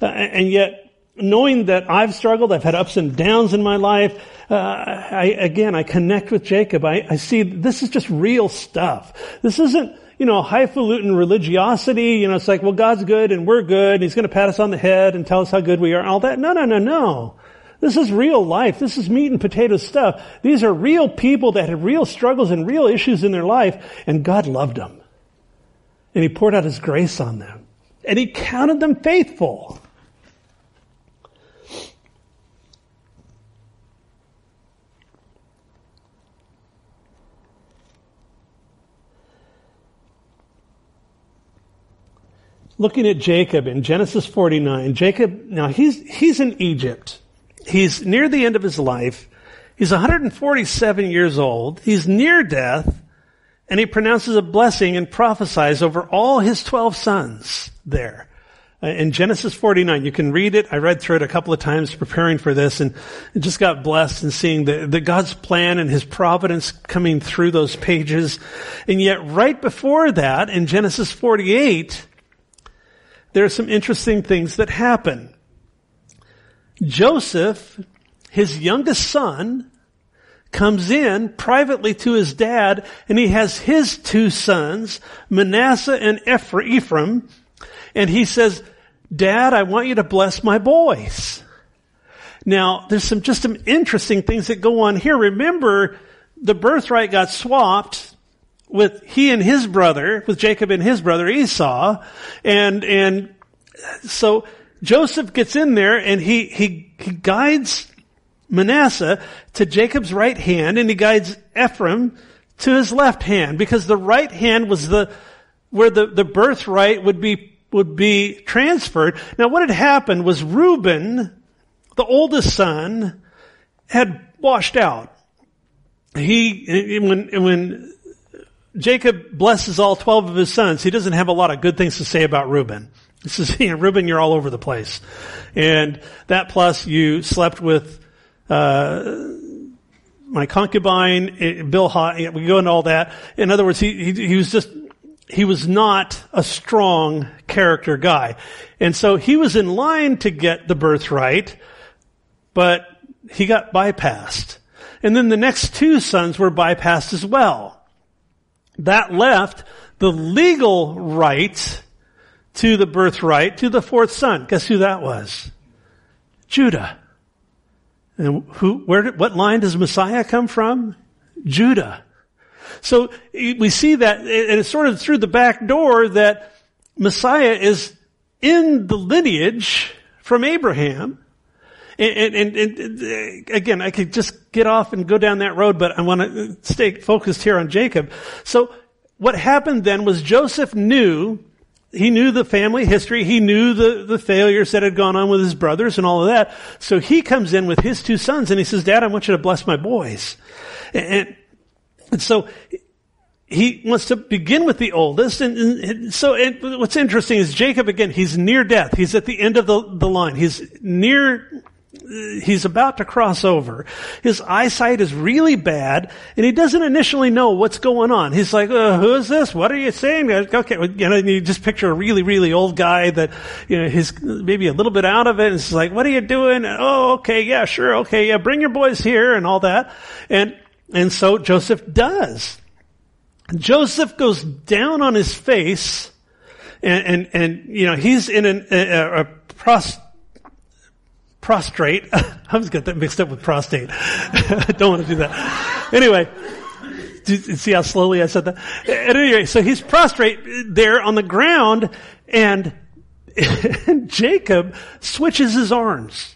Uh, and yet, knowing that I've struggled, I've had ups and downs in my life, uh, I, again, I connect with Jacob. I, I see this is just real stuff. This isn't, you know, highfalutin religiosity. You know, it's like, well, God's good and we're good and he's going to pat us on the head and tell us how good we are and all that. No, no, no, no. This is real life. This is meat and potato stuff. These are real people that have real struggles and real issues in their life and God loved them. And he poured out his grace on them. And he counted them faithful. looking at Jacob in Genesis 49, Jacob, now he's, he's in Egypt. He's near the end of his life. He's 147 years old. He's near death. And he pronounces a blessing and prophesies over all his 12 sons there. Uh, in Genesis 49, you can read it. I read through it a couple of times preparing for this and just got blessed in seeing the, the God's plan and his providence coming through those pages. And yet right before that, in Genesis 48, there are some interesting things that happen. Joseph, his youngest son, comes in privately to his dad and he has his two sons, Manasseh and Ephraim, and he says, Dad, I want you to bless my boys. Now, there's some, just some interesting things that go on here. Remember, the birthright got swapped with he and his brother, with Jacob and his brother Esau, and, and so Joseph gets in there and he, he, he guides Manasseh to Jacob's right hand and he guides Ephraim to his left hand because the right hand was the, where the, the birthright would be, would be transferred. Now what had happened was Reuben, the oldest son, had washed out. He, when, when Jacob blesses all 12 of his sons. He doesn't have a lot of good things to say about Reuben. He says, you know, Reuben, you're all over the place. And that plus you slept with, uh, my concubine, eh, Bilhah, we go into all that. In other words, he, he, he was just, he was not a strong character guy. And so he was in line to get the birthright, but he got bypassed. And then the next two sons were bypassed as well. That left the legal right to the birthright to the fourth son. Guess who that was? Judah. And who, where, what line does Messiah come from? Judah. So we see that, and it's sort of through the back door that Messiah is in the lineage from Abraham. And, and, and, and, uh, again, I could just get off and go down that road, but I want to stay focused here on Jacob. So what happened then was Joseph knew, he knew the family history, he knew the, the failures that had gone on with his brothers and all of that. So he comes in with his two sons and he says, Dad, I want you to bless my boys. And, and so he wants to begin with the oldest. And, and so what's interesting is Jacob, again, he's near death. He's at the end of the, the line. He's near he's about to cross over. His eyesight is really bad, and he doesn't initially know what's going on. He's like, uh, "Who is this? What are you saying?" Okay, you know, you just picture a really, really old guy that, you know, he's maybe a little bit out of it. And it's like, "What are you doing?" oh, okay, yeah, sure, okay, yeah, bring your boys here and all that. And and so Joseph does. Joseph goes down on his face, and and, and you know he's in an, a, a prost prostrate. I was get that mixed up with prostate. I don't want to do that. Anyway, see how slowly I said that? At any rate, so he's prostrate there on the ground and, and Jacob switches his arms.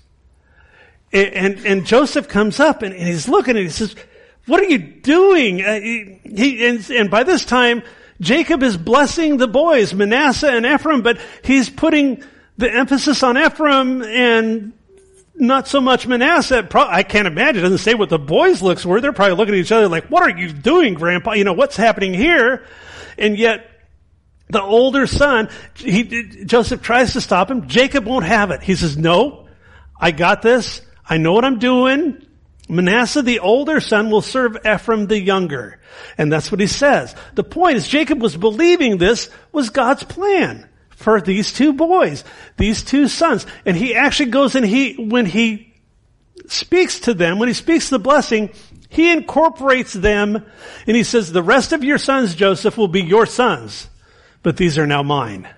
And, and, and Joseph comes up and, and, he's looking and he says, what are you doing? Uh, he, he and, and by this time, Jacob is blessing the boys, Manasseh and Ephraim, but he's putting the emphasis on Ephraim and not so much Manasseh. I can't imagine. It doesn't say what the boys' looks were. They're probably looking at each other like, what are you doing, grandpa? You know, what's happening here? And yet, the older son, he, Joseph tries to stop him. Jacob won't have it. He says, no, I got this. I know what I'm doing. Manasseh, the older son, will serve Ephraim, the younger. And that's what he says. The point is Jacob was believing this was God's plan for these two boys, these two sons. And he actually goes and he, when he speaks to them, when he speaks the blessing, he incorporates them and he says, the rest of your sons, Joseph, will be your sons, but these are now mine.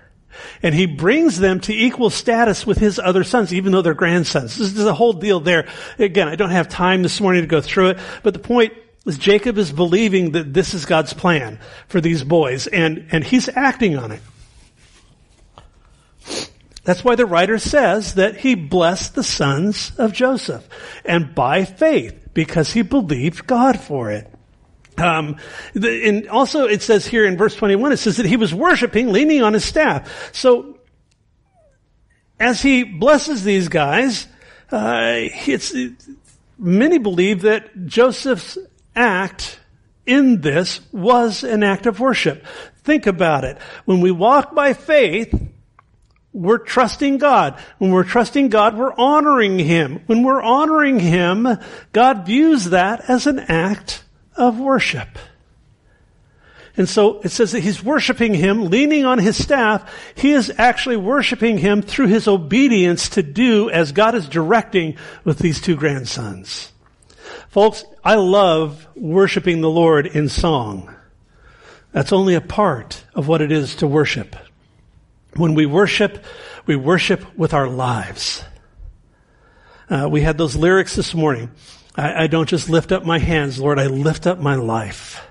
And he brings them to equal status with his other sons, even though they're grandsons. This is a whole deal there. Again, I don't have time this morning to go through it, but the point is Jacob is believing that this is God's plan for these boys, and, and he's acting on it. That's why the writer says that he blessed the sons of Joseph, and by faith, because he believed God for it. Um, the, and also it says here in verse 21, it says that he was worshiping, leaning on his staff. So, as he blesses these guys, uh, it's, many believe that Joseph's act in this was an act of worship. Think about it. When we walk by faith, we're trusting God. When we're trusting God, we're honoring Him. When we're honoring Him, God views that as an act of worship. And so it says that he's worshiping him, leaning on his staff. He is actually worshiping him through his obedience to do as God is directing with these two grandsons. Folks, I love worshiping the Lord in song. That's only a part of what it is to worship. When we worship, we worship with our lives. Uh, we had those lyrics this morning. I, I don't just lift up my hands, Lord, I lift up my life.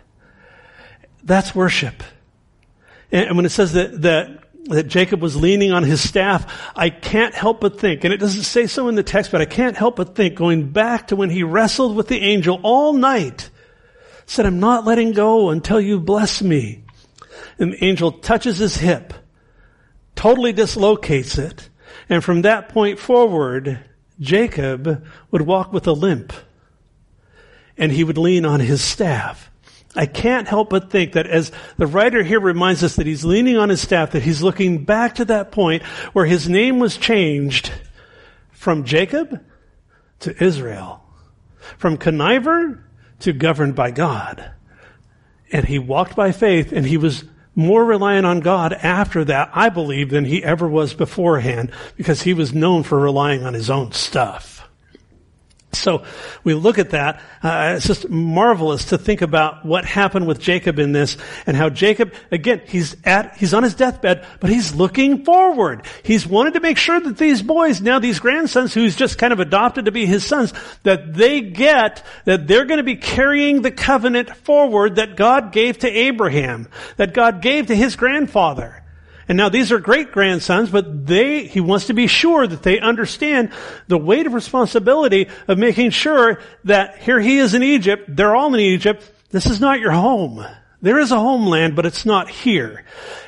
That's worship. And when it says that, that, that Jacob was leaning on his staff, I can't help but think, and it doesn't say so in the text, but I can't help but think, going back to when he wrestled with the angel all night, said, I'm not letting go until you bless me. And the angel touches his hip, totally dislocates it, and from that point forward, Jacob would walk with a limp and he would lean on his staff. I can't help but think that as the writer here reminds us that he's leaning on his staff, that he's looking back to that point where his name was changed from Jacob to Israel, from conniver to governed by God. And he walked by faith and he was more reliant on God after that, I believe, than he ever was beforehand because he was known for relying on his own stuff. So we look at that. Uh, it's just marvelous to think about what happened with Jacob in this and how Jacob, again, he's at, he's on his deathbed, but he's looking forward. He's wanted to make sure that these boys, now these grandsons who's just kind of adopted to be his sons, that they get that they're going to be carrying the covenant forward that God gave to Abraham, that God gave to his grandfather. And now these are great grandsons, but they, he wants to be sure that they understand the weight of responsibility of making sure that here he is in Egypt, they're all in Egypt, this is not your home. There is a homeland, but it's not here.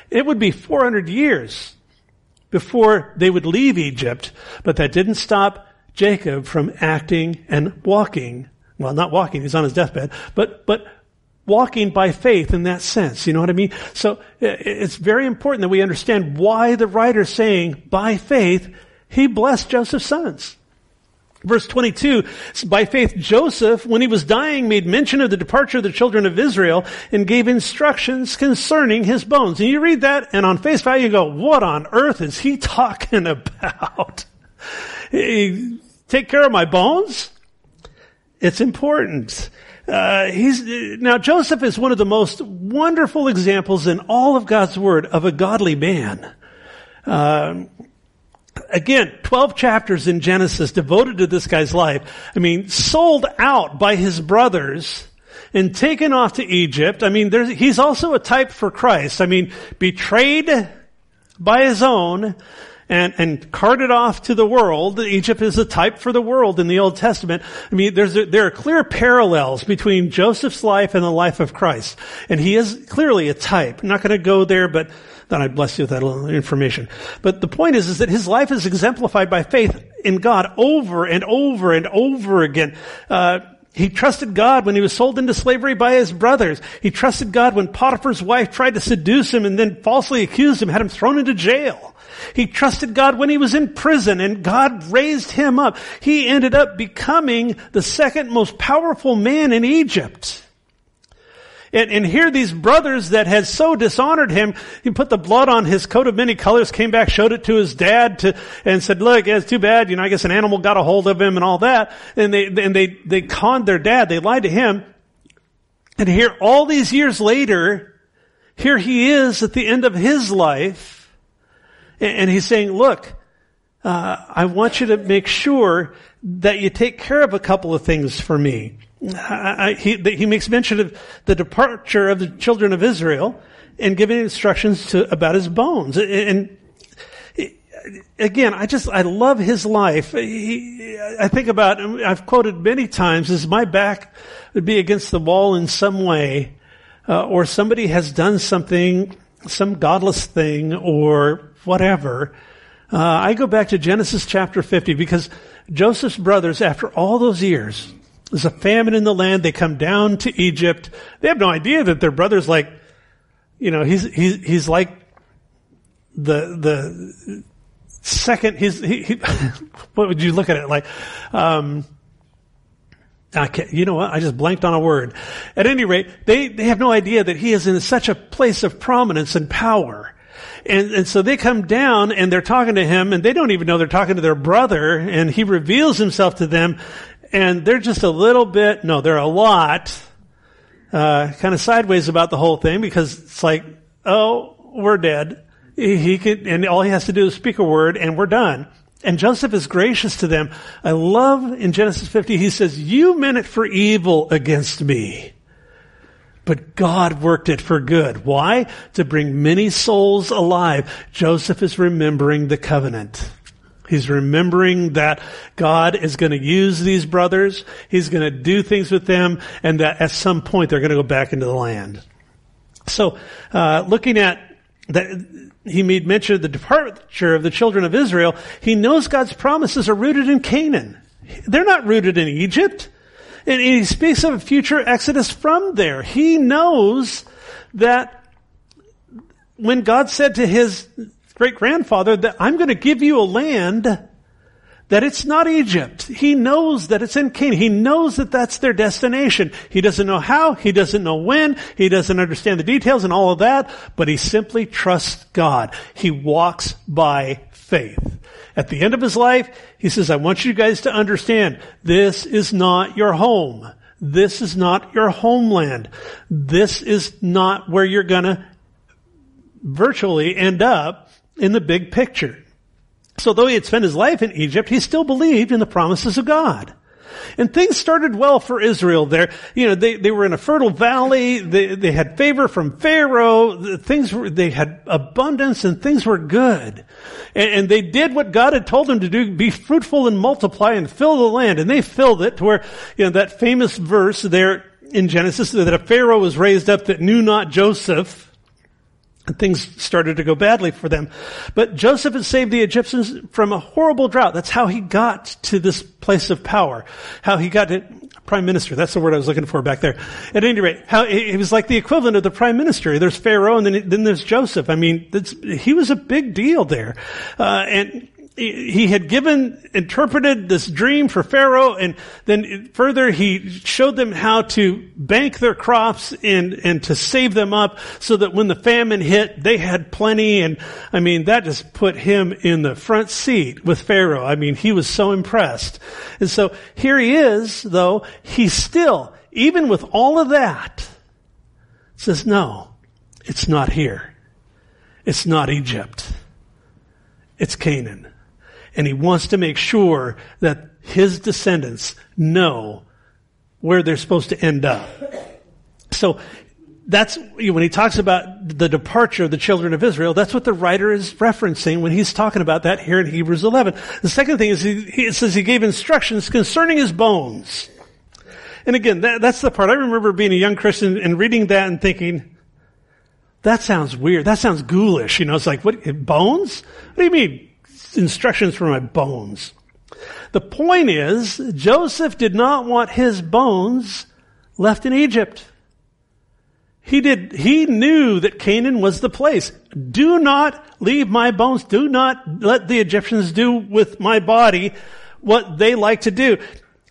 It would be 400 years before they would leave Egypt, but that didn't stop Jacob from acting and walking. Well, not walking, he's on his deathbed, but, but walking by faith in that sense. You know what I mean? So it's very important that we understand why the writer's saying by faith, he blessed Joseph's sons. Verse 22, by faith Joseph, when he was dying, made mention of the departure of the children of Israel and gave instructions concerning his bones. And you read that and on face value you go, what on earth is he talking about? Take care of my bones? It's important. Uh, he's now Joseph is one of the most wonderful examples in all of God's Word of a godly man. Uh, again, 12 chapters in Genesis devoted to this guy's life. I mean, sold out by his brothers and taken off to Egypt. I mean, he's also a type for Christ. I mean, betrayed by his own, and, and carted off to the world. Egypt is a type for the world in the Old Testament. I mean, there's, there are clear parallels between Joseph's life and the life of Christ. And he is clearly a type. I'm not going to go there, but then I bless you with that little information. But the point is, is that his life is exemplified by faith in God over and over and over again. Uh, He trusted God when he was sold into slavery by his brothers. He trusted God when Potiphar's wife tried to seduce him and then falsely accused him, had him thrown into jail. He trusted God when he was in prison and God raised him up. He ended up becoming the second most powerful man in Egypt. And, and here these brothers that had so dishonored him, he put the blood on his coat of many colors, came back, showed it to his dad to, and said, look, it's too bad, you know, I guess an animal got a hold of him and all that. And they, and they, they conned their dad, they lied to him. And here, all these years later, here he is at the end of his life, and, and he's saying, look, uh, I want you to make sure that you take care of a couple of things for me. I, he, he makes mention of the departure of the children of Israel and giving instructions to, about his bones. And, again, I just, I love his life. He, I think about, I've quoted many times, is my back would be against the wall in some way, uh, or somebody has done something, some godless thing, or whatever. Uh, I go back to Genesis chapter 50 because Joseph's brothers, after all those years, there's a famine in the land. They come down to Egypt. They have no idea that their brother's like, you know, he's, he's, he's like the, the second, he's, he, he what would you look at it like? Um, I can't, you know what? I just blanked on a word. At any rate, they, they have no idea that he is in such a place of prominence and power. And, and so they come down and they're talking to him and they don't even know they're talking to their brother and he reveals himself to them and they're just a little bit, no, they're a lot, uh, kind of sideways about the whole thing because it's like, oh, we're dead. He, he could, and all he has to do is speak a word and we're done. And Joseph is gracious to them. I love in Genesis 50, he says, you meant it for evil against me. But God worked it for good. Why? To bring many souls alive. Joseph is remembering the covenant. He's remembering that God is going to use these brothers. He's going to do things with them and that at some point they're going to go back into the land. So, uh, looking at that, he made mention of the departure of the children of Israel. He knows God's promises are rooted in Canaan. They're not rooted in Egypt. And he speaks of a future exodus from there. He knows that when God said to his great grandfather that I'm going to give you a land that it's not Egypt. He knows that it's in Canaan. He knows that that's their destination. He doesn't know how. He doesn't know when. He doesn't understand the details and all of that, but he simply trusts God. He walks by faith. At the end of his life, he says, I want you guys to understand this is not your home. This is not your homeland. This is not where you're gonna virtually end up in the big picture. So though he had spent his life in Egypt, he still believed in the promises of God. And things started well for Israel there. You know, they, they were in a fertile valley. They, they had favor from Pharaoh. Things were, they had abundance and things were good. And, and they did what God had told them to do, be fruitful and multiply and fill the land. And they filled it to where, you know, that famous verse there in Genesis that a Pharaoh was raised up that knew not Joseph things started to go badly for them. But Joseph had saved the Egyptians from a horrible drought. That's how he got to this place of power. How he got to prime minister. That's the word I was looking for back there. At any rate, how he was like the equivalent of the prime minister. There's Pharaoh and then, then there's Joseph. I mean, he was a big deal there. Uh, and he had given, interpreted this dream for Pharaoh and then further he showed them how to bank their crops and, and to save them up so that when the famine hit, they had plenty. And I mean, that just put him in the front seat with Pharaoh. I mean, he was so impressed. And so here he is, though, he still, even with all of that, says, no, it's not here. It's not Egypt. It's Canaan and he wants to make sure that his descendants know where they're supposed to end up. So that's when he talks about the departure of the children of Israel. That's what the writer is referencing when he's talking about that here in Hebrews 11. The second thing is he, he says he gave instructions concerning his bones. And again, that, that's the part I remember being a young Christian and reading that and thinking, that sounds weird. That sounds ghoulish. You know, it's like, what, bones? What do you mean? Instructions for my bones. The point is, Joseph did not want his bones left in Egypt. He did, he knew that Canaan was the place. Do not leave my bones. Do not let the Egyptians do with my body what they like to do.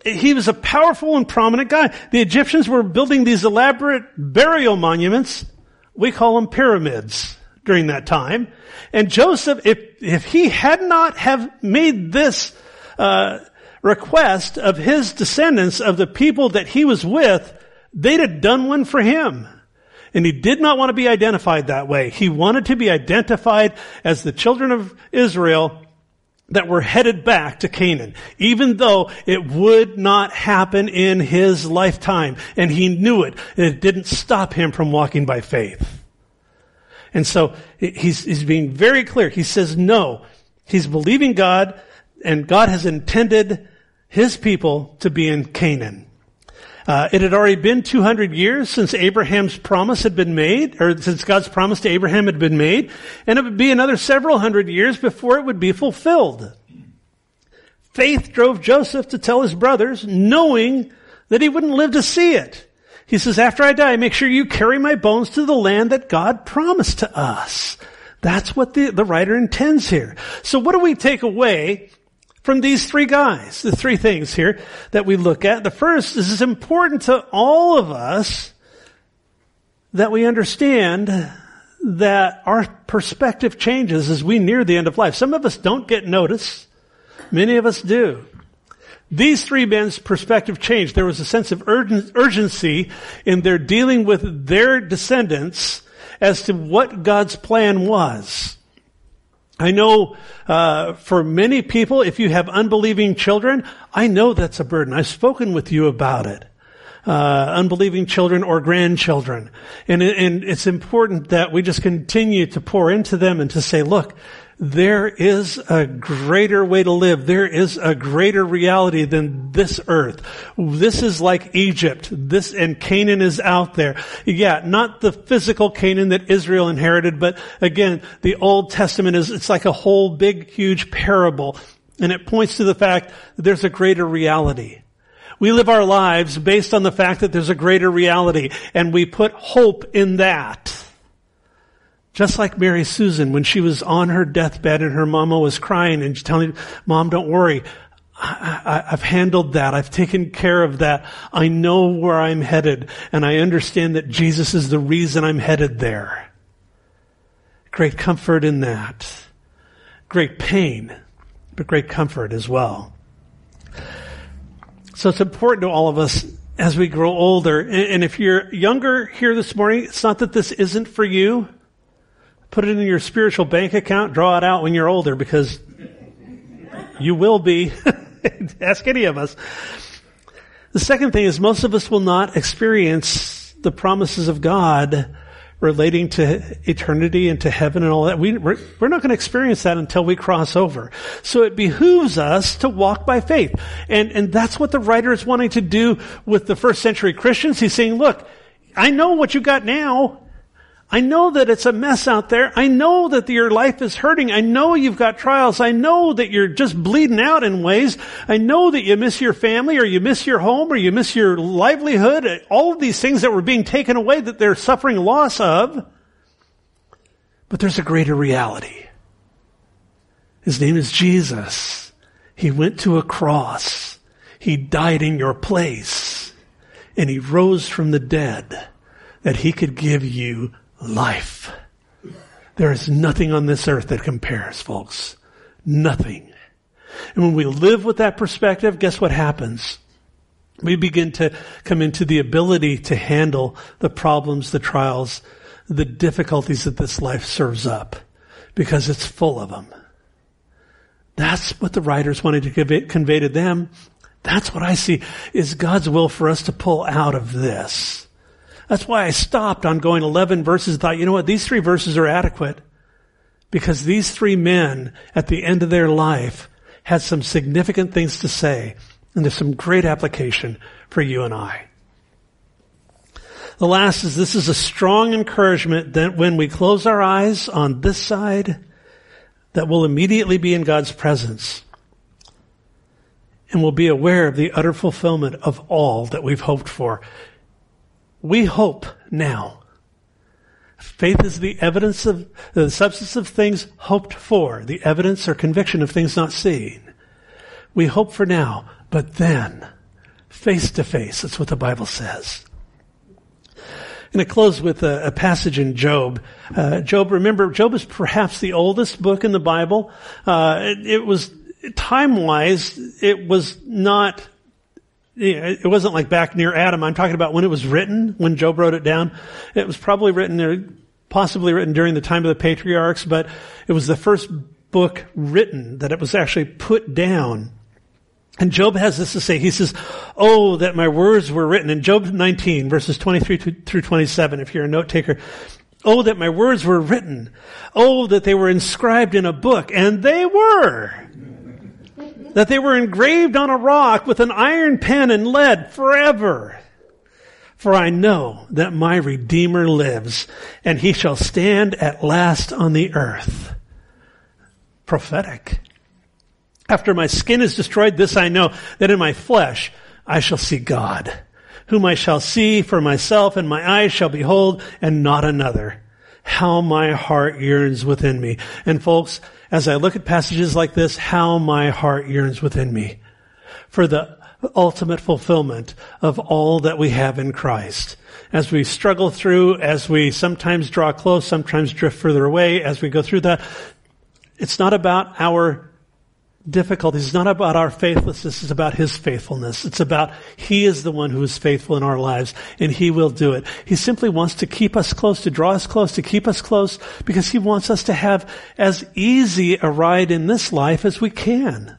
He was a powerful and prominent guy. The Egyptians were building these elaborate burial monuments. We call them pyramids during that time. And Joseph, if, if he had not have made this, uh, request of his descendants, of the people that he was with, they'd have done one for him. And he did not want to be identified that way. He wanted to be identified as the children of Israel that were headed back to Canaan, even though it would not happen in his lifetime. And he knew it. And it didn't stop him from walking by faith. And so he's, he's being very clear. He says no. He's believing God and God has intended his people to be in Canaan. Uh, it had already been 200 years since Abraham's promise had been made, or since God's promise to Abraham had been made, and it would be another several hundred years before it would be fulfilled. Faith drove Joseph to tell his brothers, knowing that he wouldn't live to see it. He says, after I die, make sure you carry my bones to the land that God promised to us. That's what the, the writer intends here. So what do we take away from these three guys, the three things here that we look at. The first is it's important to all of us that we understand that our perspective changes as we near the end of life. Some of us don't get notice. Many of us do. These three men's perspective changed. There was a sense of urgency in their dealing with their descendants as to what God's plan was. I know uh, for many people, if you have unbelieving children, I know that's a burden. I've spoken with you about it. Uh, unbelieving children or grandchildren, and, and it's important that we just continue to pour into them and to say, look, there is a greater way to live. There is a greater reality than this earth. This is like Egypt. This, and Canaan is out there. Yeah, not the physical Canaan that Israel inherited, but again, the Old Testament is, it's like a whole big, huge parable. And it points to the fact that there's a greater reality. We live our lives based on the fact that there's a greater reality, and we put hope in that. Just like Mary Susan, when she was on her deathbed and her mama was crying and telling, mom, don't worry. I, have handled that. I've taken care of that. I know where I'm headed and I understand that Jesus is the reason I'm headed there. Great comfort in that. Great pain, but great comfort as well. So it's important to all of us as we grow older. And if you're younger here this morning, it's not that this isn't for you. Put it in your spiritual bank account, draw it out when you're older because you will be. Ask any of us. The second thing is most of us will not experience the promises of God relating to eternity and to heaven and all that. We, we're, we're not going to experience that until we cross over. So it behooves us to walk by faith. And, and that's what the writer is wanting to do with the first century Christians. He's saying, look, I know what you got now. I know that it's a mess out there. I know that your life is hurting. I know you've got trials. I know that you're just bleeding out in ways. I know that you miss your family or you miss your home or you miss your livelihood. All of these things that were being taken away that they're suffering loss of. But there's a greater reality. His name is Jesus. He went to a cross. He died in your place and he rose from the dead that he could give you life. There is nothing on this earth that compares, folks. Nothing. And when we live with that perspective, guess what happens? We begin to come into the ability to handle the problems, the trials, the difficulties that this life serves up because it's full of them. That's what the writers wanted to convey to them. That's what I see is God's will for us to pull out of this. That's why I stopped on going 11 verses thought, you know what, these three verses are adequate. Because these three men, at the end of their life, had some significant things to say. And there's some great application for you and I. The last is this is a strong encouragement that when we close our eyes on this side, that we'll immediately be in God's presence. and we'll be aware of the utter fulfillment of all that we've hoped for. We hope now. Faith is the evidence of the substance of things hoped for, the evidence or conviction of things not seen. We hope for now, but then, face to face, that's what the Bible says. And to close with a, a passage in Job. Uh, Job, remember, Job is perhaps the oldest book in the Bible. Uh, it, it was time-wise, it was not it wasn't like back near Adam. I'm talking about when it was written, when Job wrote it down. It was probably written, possibly written during the time of the patriarchs, but it was the first book written that it was actually put down. And Job has this to say. He says, Oh, that my words were written. In Job 19, verses 23 through 27, if you're a note taker, Oh, that my words were written. Oh, that they were inscribed in a book. And they were. That they were engraved on a rock with an iron pen and lead forever. For I know that my Redeemer lives, and he shall stand at last on the earth. Prophetic. After my skin is destroyed, this I know, that in my flesh I shall see God, whom I shall see for myself, and my eyes shall behold, and not another. How my heart yearns within me. And folks, as I look at passages like this, how my heart yearns within me for the ultimate fulfillment of all that we have in Christ. As we struggle through, as we sometimes draw close, sometimes drift further away, as we go through that, it's not about our difficulties. It's not about our faithlessness. It's about His faithfulness. It's about He is the one who is faithful in our lives and He will do it. He simply wants to keep us close, to draw us close, to keep us close because He wants us to have as easy a ride in this life as we can.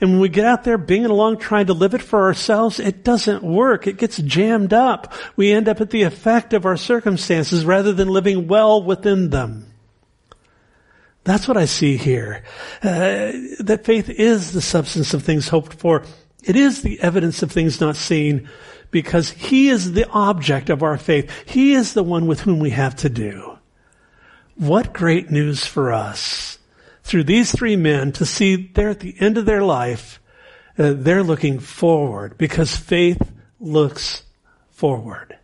And when we get out there binging along trying to live it for ourselves, it doesn't work. It gets jammed up. We end up at the effect of our circumstances rather than living well within them. That's what I see here. Uh, that faith is the substance of things hoped for. It is the evidence of things not seen because He is the object of our faith. He is the one with whom we have to do. What great news for us through these three men to see they're at the end of their life, uh, they're looking forward because faith looks forward.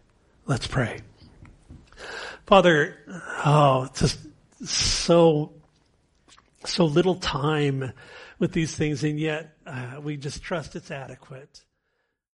Let's pray. Father, oh, just so so little time with these things, and yet uh, we just trust it's adequate.